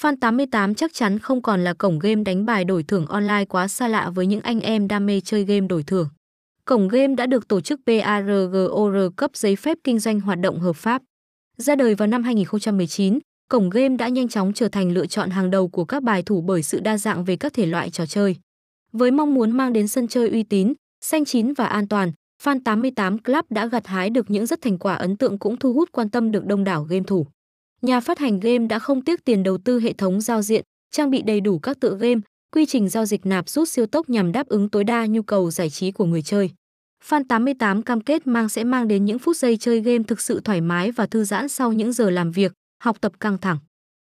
Fan88 chắc chắn không còn là cổng game đánh bài đổi thưởng online quá xa lạ với những anh em đam mê chơi game đổi thưởng. Cổng game đã được tổ chức PARGOR cấp giấy phép kinh doanh hoạt động hợp pháp. Ra đời vào năm 2019, cổng game đã nhanh chóng trở thành lựa chọn hàng đầu của các bài thủ bởi sự đa dạng về các thể loại trò chơi. Với mong muốn mang đến sân chơi uy tín, xanh chín và an toàn, Fan88 Club đã gặt hái được những rất thành quả ấn tượng cũng thu hút quan tâm được đông đảo game thủ. Nhà phát hành game đã không tiếc tiền đầu tư hệ thống giao diện, trang bị đầy đủ các tựa game, quy trình giao dịch nạp rút siêu tốc nhằm đáp ứng tối đa nhu cầu giải trí của người chơi. Fan88 cam kết mang sẽ mang đến những phút giây chơi game thực sự thoải mái và thư giãn sau những giờ làm việc, học tập căng thẳng.